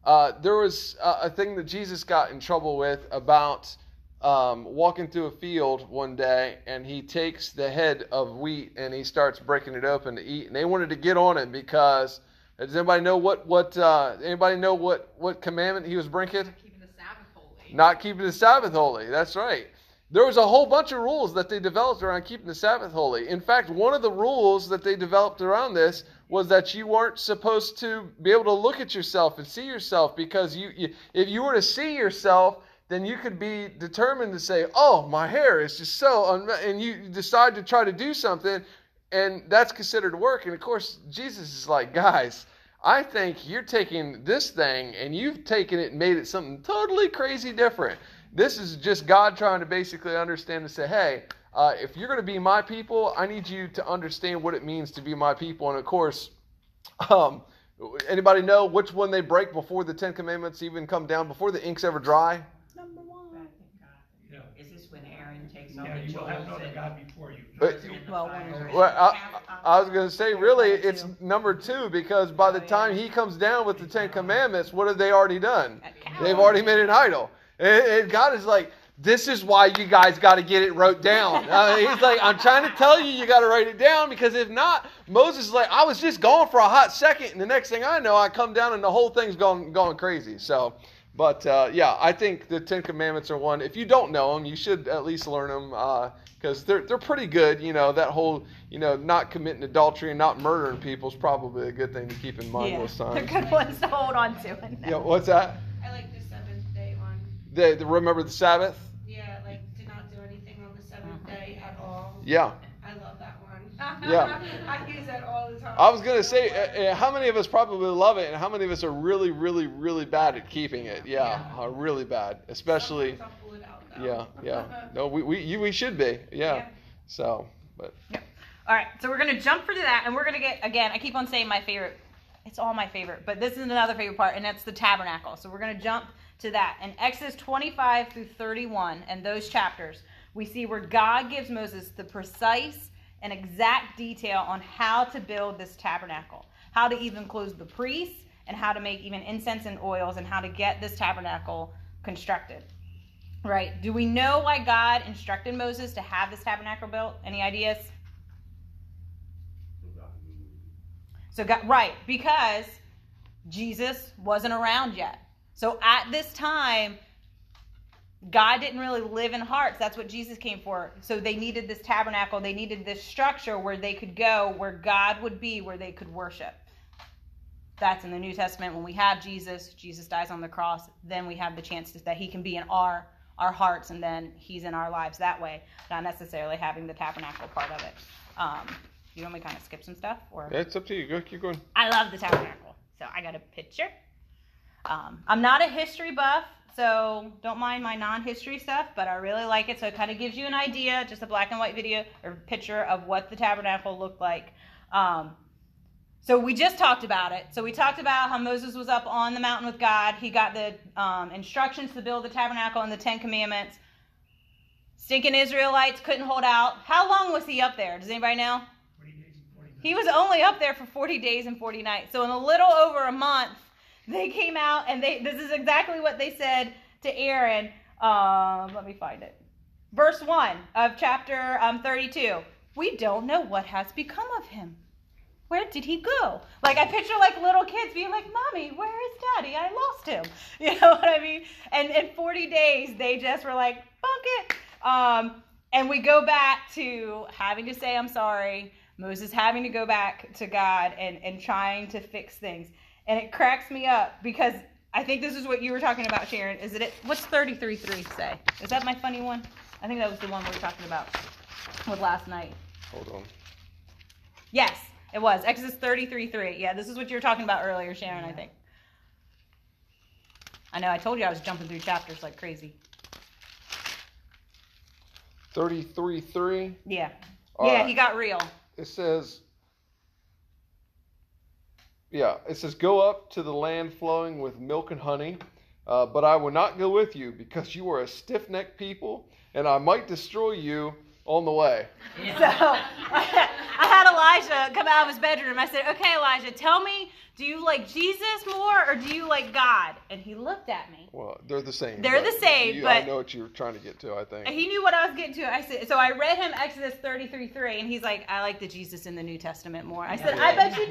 uh, there was a, a, thing that Jesus got in trouble with about um, walking through a field one day, and he takes the head of wheat and he starts breaking it open to eat. And they wanted to get on him because does anybody know what what uh, anybody know what what commandment he was breaking? Not keeping the Sabbath holy. Not keeping the Sabbath holy. That's right. There was a whole bunch of rules that they developed around keeping the Sabbath holy. In fact, one of the rules that they developed around this was that you weren't supposed to be able to look at yourself and see yourself because you, you if you were to see yourself then you could be determined to say oh my hair is just so un-, and you decide to try to do something and that's considered work and of course jesus is like guys i think you're taking this thing and you've taken it and made it something totally crazy different this is just god trying to basically understand and say hey uh, if you're going to be my people, I need you to understand what it means to be my people. And of course, um, anybody know which one they break before the Ten Commandments even come down, before the ink's ever dry? Number one. Yeah. Is this when Aaron takes all Yeah, the you will have no jewels other and God before you. But- puts them in the Well, Well, I, I was going to say, really, it's number two because by the time he comes down with the Ten Commandments, what have they already done? They've already made an idol. And, God is like, this is why you guys got to get it wrote down. Uh, he's like, I'm trying to tell you, you got to write it down because if not, Moses is like, I was just gone for a hot second, and the next thing I know, I come down and the whole thing's going going crazy. So, but uh, yeah, I think the Ten Commandments are one. If you don't know them, you should at least learn them because they're they're pretty good. You know, that whole you know not committing adultery and not murdering people is probably a good thing to keep in mind Yeah, most they're good ones to hold on to. And Yeah, what's that? I like the seventh day one. The, the remember the Sabbath? Yeah, like to not do anything on the seventh day at all. Yeah. I love that one. Yeah. I use that all the time. I was gonna say, uh, uh, how many of us probably love it, and how many of us are really, really, really bad at keeping it? Yeah, uh, really bad. Especially, Sometimes I'll pull it out, yeah, yeah. No, we we you, we should be. Yeah. Yeah. So, but Yeah. All right, so we're gonna jump for that, and we're gonna get again. I keep on saying my favorite. It's all my favorite, but this is another favorite part, and that's the tabernacle. So we're gonna jump to that. In Exodus 25 through 31, and those chapters, we see where God gives Moses the precise and exact detail on how to build this tabernacle, how to even close the priests, and how to make even incense and oils, and how to get this tabernacle constructed. Right? Do we know why God instructed Moses to have this tabernacle built? Any ideas? So God right, because Jesus wasn't around yet. So at this time, God didn't really live in hearts. That's what Jesus came for. So they needed this tabernacle. They needed this structure where they could go, where God would be, where they could worship. That's in the New Testament. When we have Jesus, Jesus dies on the cross. Then we have the chance that He can be in our our hearts, and then He's in our lives that way. Not necessarily having the tabernacle part of it. Um, you want me to kind of skip some stuff, or it's up to you. Go keep going. I love the tabernacle. So I got a picture. Um, I'm not a history buff, so don't mind my non-history stuff, but I really like it. So it kind of gives you an idea, just a black and white video or picture of what the tabernacle looked like. Um, so we just talked about it. So we talked about how Moses was up on the mountain with God. He got the um, instructions to build the tabernacle and the Ten Commandments. Stinking Israelites couldn't hold out. How long was he up there? Does anybody know? Forty days and forty nights. He was only up there for 40 days and 40 nights. So in a little over a month, they came out and they this is exactly what they said to Aaron. Um, let me find it. Verse 1 of chapter um, 32. We don't know what has become of him. Where did he go? Like I picture like little kids being like, "Mommy, where is Daddy? I lost him." You know what I mean? And in 40 days, they just were like, "Bunk it." Um, and we go back to having to say, "I'm sorry." Moses having to go back to God and, and trying to fix things. And it cracks me up because I think this is what you were talking about, Sharon. Is it what's 33.3 say? Is that my funny one? I think that was the one we were talking about with last night. Hold on. Yes. it was Exodus 33 3. Yeah, this is what you were talking about earlier, Sharon, I think. I know, I told you I was jumping through chapters like crazy. 33 3. Yeah. All yeah, right. he got real. it says yeah it says go up to the land flowing with milk and honey uh, but i will not go with you because you are a stiff-necked people and i might destroy you on the way So I had Elijah come out of his bedroom. I said, Okay, Elijah, tell me, do you like Jesus more or do you like God? And he looked at me. well they're the same They're but the same, you, i know what you're trying to get to i think He knew what I was getting to. I said, so I read him Exodus 33 3, and he's like, I like the Jesus in the New Testament more. I said, I bet you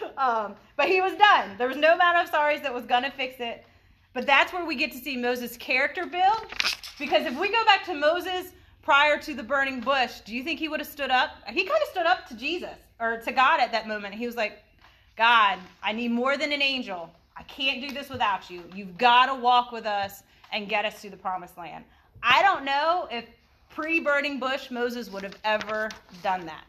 do. um, but he was done. There was no amount of sorries that was going to fix it. But that's where we get to see Moses' character build. Because if we go back to Moses prior to the burning bush, do you think he would have stood up? He kind of stood up to Jesus or to God at that moment. He was like, God, I need more than an angel. I can't do this without you. You've got to walk with us and get us to the promised land. I don't know if pre burning bush Moses would have ever done that.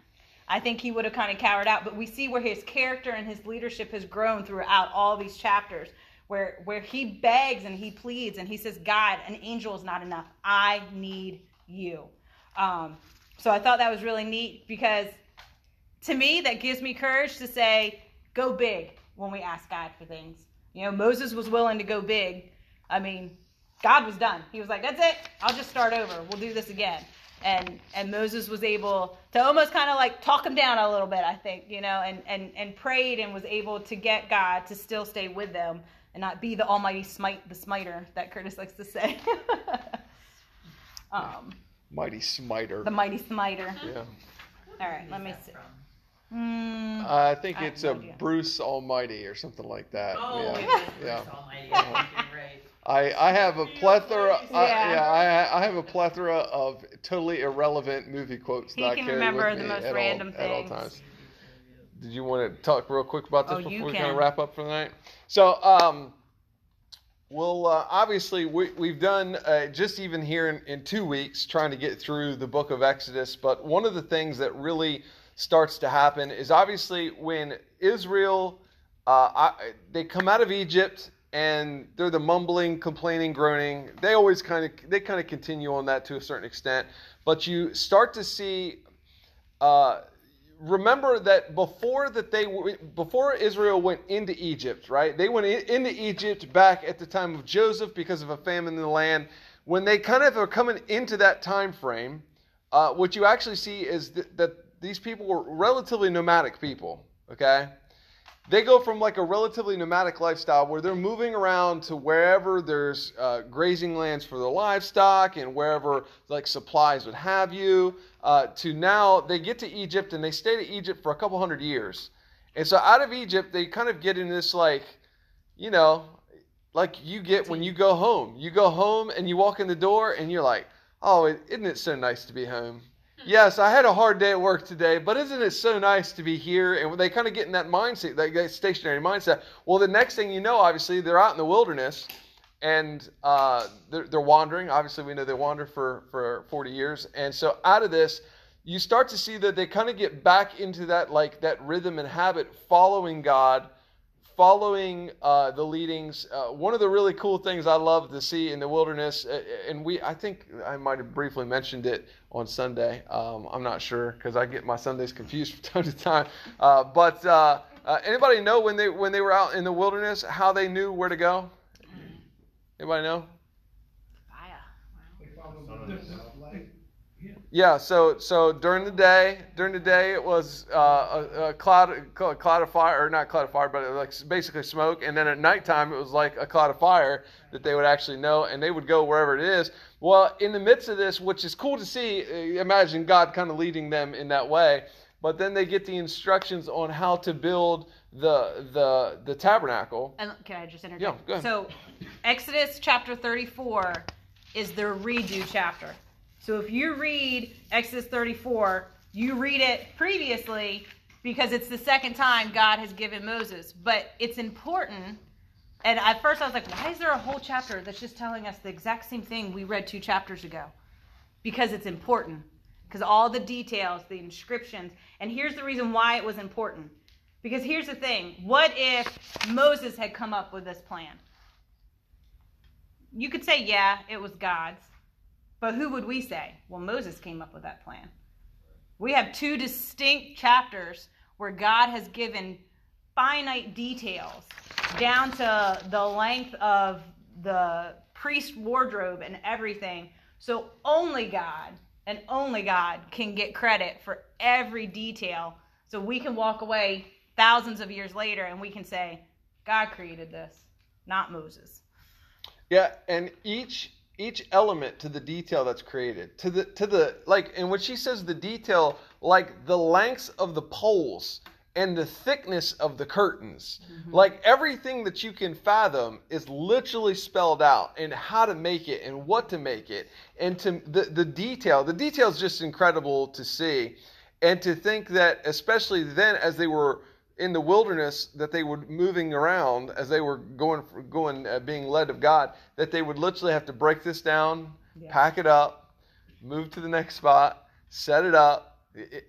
I think he would have kind of cowered out, but we see where his character and his leadership has grown throughout all these chapters. Where, where he begs and he pleads and he says, God, an angel is not enough. I need you. Um, so I thought that was really neat because to me, that gives me courage to say, go big when we ask God for things. You know, Moses was willing to go big. I mean, God was done. He was like, that's it. I'll just start over. We'll do this again. And and Moses was able to almost kind of like talk him down a little bit, I think, you know, and, and, and prayed and was able to get God to still stay with them and not be the almighty smite, the smiter that Curtis likes to say. um, mighty smiter the mighty smiter. yeah All right, let me see. that from? Hmm. i think I it's no a idea. bruce almighty or something like that Oh, yeah it is yeah Almighty, I think. I, I have a plethora. I, Yeah. yeah, I, I have a plethora of totally irrelevant movie quotes He that I can carry remember with the me most at random all, at all times. Did you want to talk real quick about this Oh, before we kind of wrap up for the night? So, um, well, uh, obviously we we've done uh, just even here in, in two weeks trying to get through the book of Exodus. But one of the things that really starts to happen is obviously when Israel uh, I, they come out of Egypt and they're the mumbling, complaining, groaning. They always kind of they kind of continue on that to a certain extent, but you start to see. Uh, remember that before that they before Israel went into Egypt, right? They went into Egypt back at the time of Joseph because of a famine in the land. When they kind of are coming into that time frame, uh, what you actually see is th- that these people were relatively nomadic people. Okay, they go from like a relatively nomadic lifestyle where they're moving around to wherever there's uh, grazing lands for their livestock and wherever like supplies would have you uh, to now they get to egypt and they stay to egypt for a couple hundred years. And so out of egypt they kind of get in this like you know like you get when you go home. You go home and you walk in the door and you're like oh isn't it so nice to be home Yes, I had a hard day at work today, but isn't it so nice to be here? And they kind of get in that mindset, that, stationary mindset. Well, the next thing you know, obviously, they're out in the wilderness and uh, they're, they're wandering. Obviously, we know they wander for, for 40 years. And so out of this, you start to see that they kind of get back into that like that rhythm and habit, following God, following uh, the leadings. Uh, one of the really cool things I love to see in the wilderness, uh, and we, I think I might have briefly mentioned it on Sunday. Um, I'm not sure because I get my Sundays confused from time to time. Uh, but uh, uh, anybody know when they when they were out in the wilderness how they knew where to go? Anybody know? They follow Yeah, so so during the day, during the day it was uh, a, a cloud, a cloud of fire, or not cloud of fire, but like basically smoke. And then at nighttime it was like a cloud of fire that they would actually know, and they would go wherever it is. Well, in the midst of this, which is cool to see, uh, imagine God kind of leading them in that way. But then they get the instructions on how to build the the the tabernacle. And can I just interject? Yeah, go ahead. So, Exodus chapter 34 is the redo chapter. So, if you read Exodus 34, you read it previously because it's the second time God has given Moses. But it's important. And at first, I was like, why is there a whole chapter that's just telling us the exact same thing we read two chapters ago? Because it's important. because all the details, the inscriptions, and here's the reason why it was important. Because here's the thing what if Moses had come up with this plan? You could say, yeah, it was God's. But who would we say? Well, Moses came up with that plan. We have two distinct chapters where God has given finite details down to the length of the priest wardrobe and everything. So only God and only God can get credit for every detail. So we can walk away thousands of years later and we can say, God created this, not Moses. Yeah, and each each element to the detail that's created to the to the like and when she says the detail like the lengths of the poles and the thickness of the curtains. Mm-hmm. Like everything that you can fathom is literally spelled out and how to make it and what to make it. And to the, the detail the detail is just incredible to see and to think that especially then as they were in the wilderness that they were moving around as they were going going uh, being led of God that they would literally have to break this down Yeah. pack it up move to the next spot set it up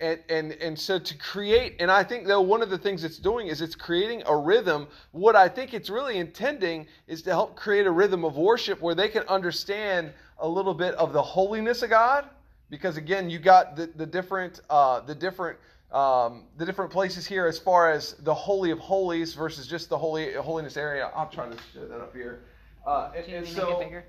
and, and and so to create and i think though one of the things it's doing is it's creating a rhythm what i think it's really intending is to help create a rhythm of worship where they can understand a little bit of the holiness of god because again you got the, the different uh, the different um, the different places here as far as the holy of holies versus just the holy holiness area i'm trying to show that up here uh, and, you and want me to so make it bigger?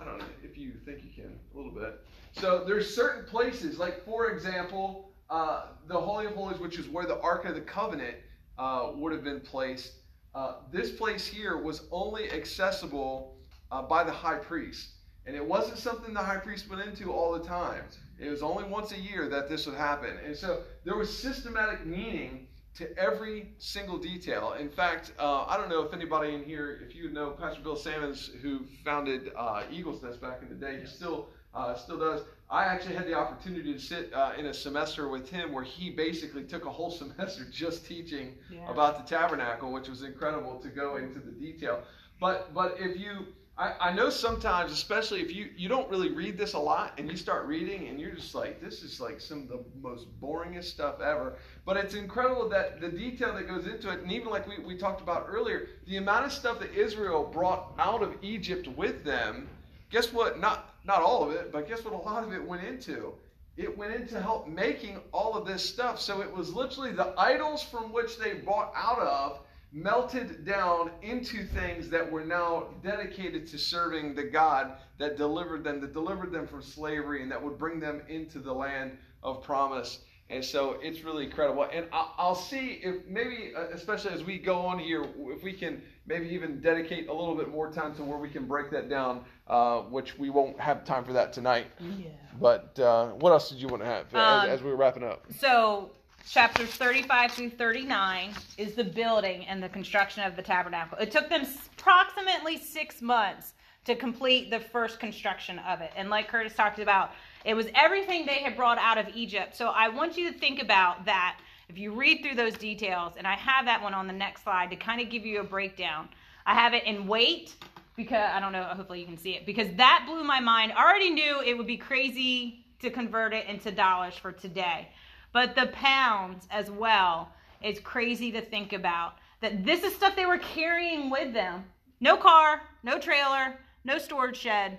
I don't know if you think you can a little bit. So there's certain places, like for example, uh, the Holy of Holies, which is where the Ark of the Covenant uh, would have been placed. Uh, this place here was only accessible uh, by the high priest, and it wasn't something the high priest went into all the time. It was only once a year that this would happen, and so there was systematic meaning to every single detail. In fact, uh, I don't know if anybody in here, if you know Pastor Bill Sammons, who founded uh, Eagles Nest back in the day, he still uh, still does. I actually had the opportunity to sit uh, in a semester with him where he basically took a whole semester just teaching Yeah. about the tabernacle, which was incredible to go into the detail. But but if you I, I know sometimes, especially if you, you don't really read this a lot and you start reading and you're just like, this is like some of the most boringest stuff ever. But it's incredible that the detail that goes into it, and even like we, we talked about earlier, the amount of stuff that Israel brought out of Egypt with them, guess what? Not not all of it, but guess what a lot of it went into? It went into help making all of this stuff. So it was literally the idols from which they brought out of melted down into things that were now dedicated to serving the God that delivered them, that delivered them from slavery, and that would bring them into the land of promise. And so it's really incredible. And I'll, I'll see if maybe, uh, especially as we go on here, if we can maybe even dedicate a little bit more time to where we can break that down, uh, which we won't have time for that tonight. Yeah. But uh, what else did you want to have Um, as, as we were wrapping up? So, chapters 35 through 39 is the building and the construction of the tabernacle. It took them approximately six months to complete the first construction of it. And like Curtis talked about, it was everything they had brought out of Egypt. So, I want you to think about that. If you read through those details, and I have that one on the next slide to kind of give you a breakdown. I have it in weight because I don't know, hopefully you can see it because that blew my mind. I already knew it would be crazy to convert it into dollars for today. But the pounds as well. It's crazy to think about. That this is stuff they were carrying with them. No car, no trailer, no storage shed,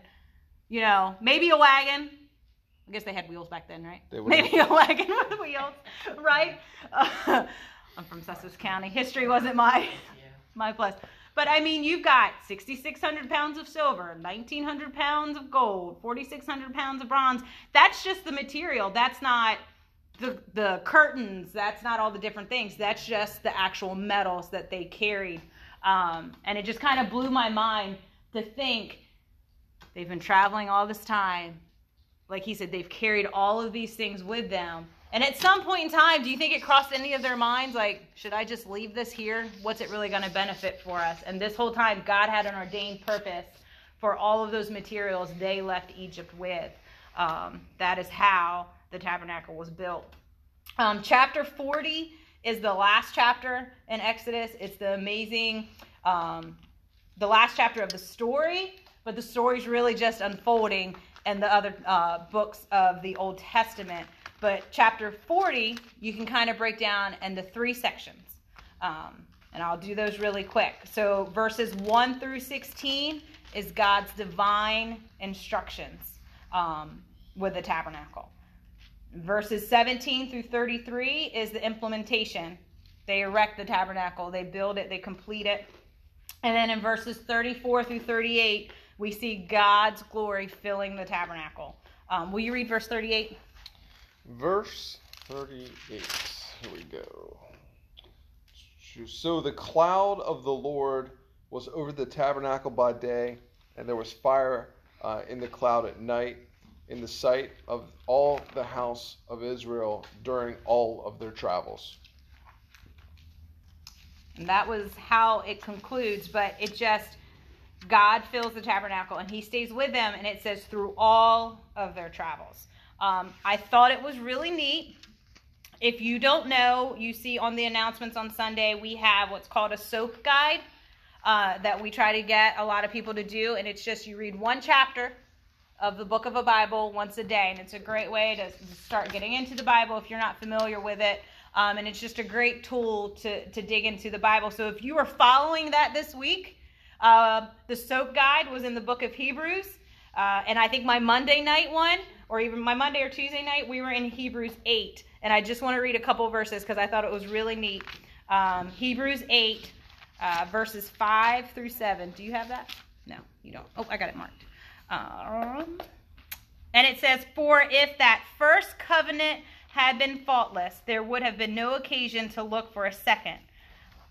you know, maybe a wagon. I guess they had wheels back then, right? They would Maybe a wagon with wheels, right? Uh, I'm from Sussex County. History wasn't my my place. But I mean, you've got 6,600 pounds of silver, 1,900 pounds of gold, 4,600 pounds of bronze. That's just the material. That's not the the curtains. That's not all the different things. That's just the actual metals that they carried. Um, and it just kind of blew my mind to think they've been traveling all this time. Like he said, they've carried all of these things with them. And at some point in time, do you think it crossed any of their minds? Like, should I just leave this here? What's it really going to benefit for us? And this whole time, God had an ordained purpose for all of those materials they left Egypt with. Um, that is how the tabernacle was built. Um, chapter 40 is the last chapter in Exodus. It's the amazing, um, the last chapter of the story, but the story's really just unfolding and the other uh, books of the Old Testament. But chapter 40, you can kind of break down into three sections. Um, and I'll do those really quick. So, verses 1 through 16 is God's divine instructions um, with the tabernacle. Verses 17 through 33 is the implementation. They erect the tabernacle, they build it, they complete it. And then in verses 34 through 38, we see God's glory filling the tabernacle. Um, will you read verse 38? Verse 38. Here we go. So the cloud of the Lord was over the tabernacle by day, and there was fire uh, in the cloud at night in the sight of all the house of Israel during all of their travels. And that was how it concludes, but it just, God fills the tabernacle and he stays with them, and it says through all of their travels. Um, I thought it was really neat. If you don't know, you see on the announcements on Sunday, we have what's called a soap guide uh, that we try to get a lot of people to do, and it's just you read one chapter of the book of a Bible once a day, and it's a great way to start getting into the Bible if you're not familiar with it. Um, and it's just a great tool to, to dig into the Bible. So if you were following that this week, uh, the soap guide was in the book of Hebrews. Uh, and I think my Monday night one, or even my Monday or Tuesday night, we were in Hebrews 8. And I just want to read a couple verses because I thought it was really neat. Um, Hebrews 8, uh, verses 5 through 7. Do you have that? No, you don't. Oh, I got it marked. Um, and it says, For if that first covenant had been faultless, there would have been no occasion to look for a second.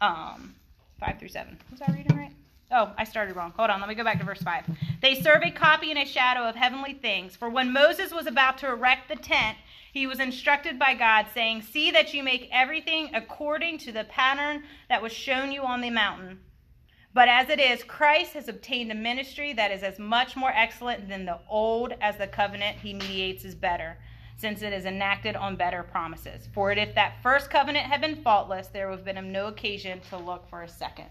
Um, 5 through 7. Was I reading right? Oh, I started wrong. Hold on, let me go back to verse 5. They serve a copy and a shadow of heavenly things. For when Moses was about to erect the tent, he was instructed by God, saying, See that you make everything according to the pattern that was shown you on the mountain. But as it is, Christ has obtained a ministry that is as much more excellent than the old as the covenant he mediates is better, since it is enacted on better promises. For if that first covenant had been faultless, there would have been no occasion to look for a second.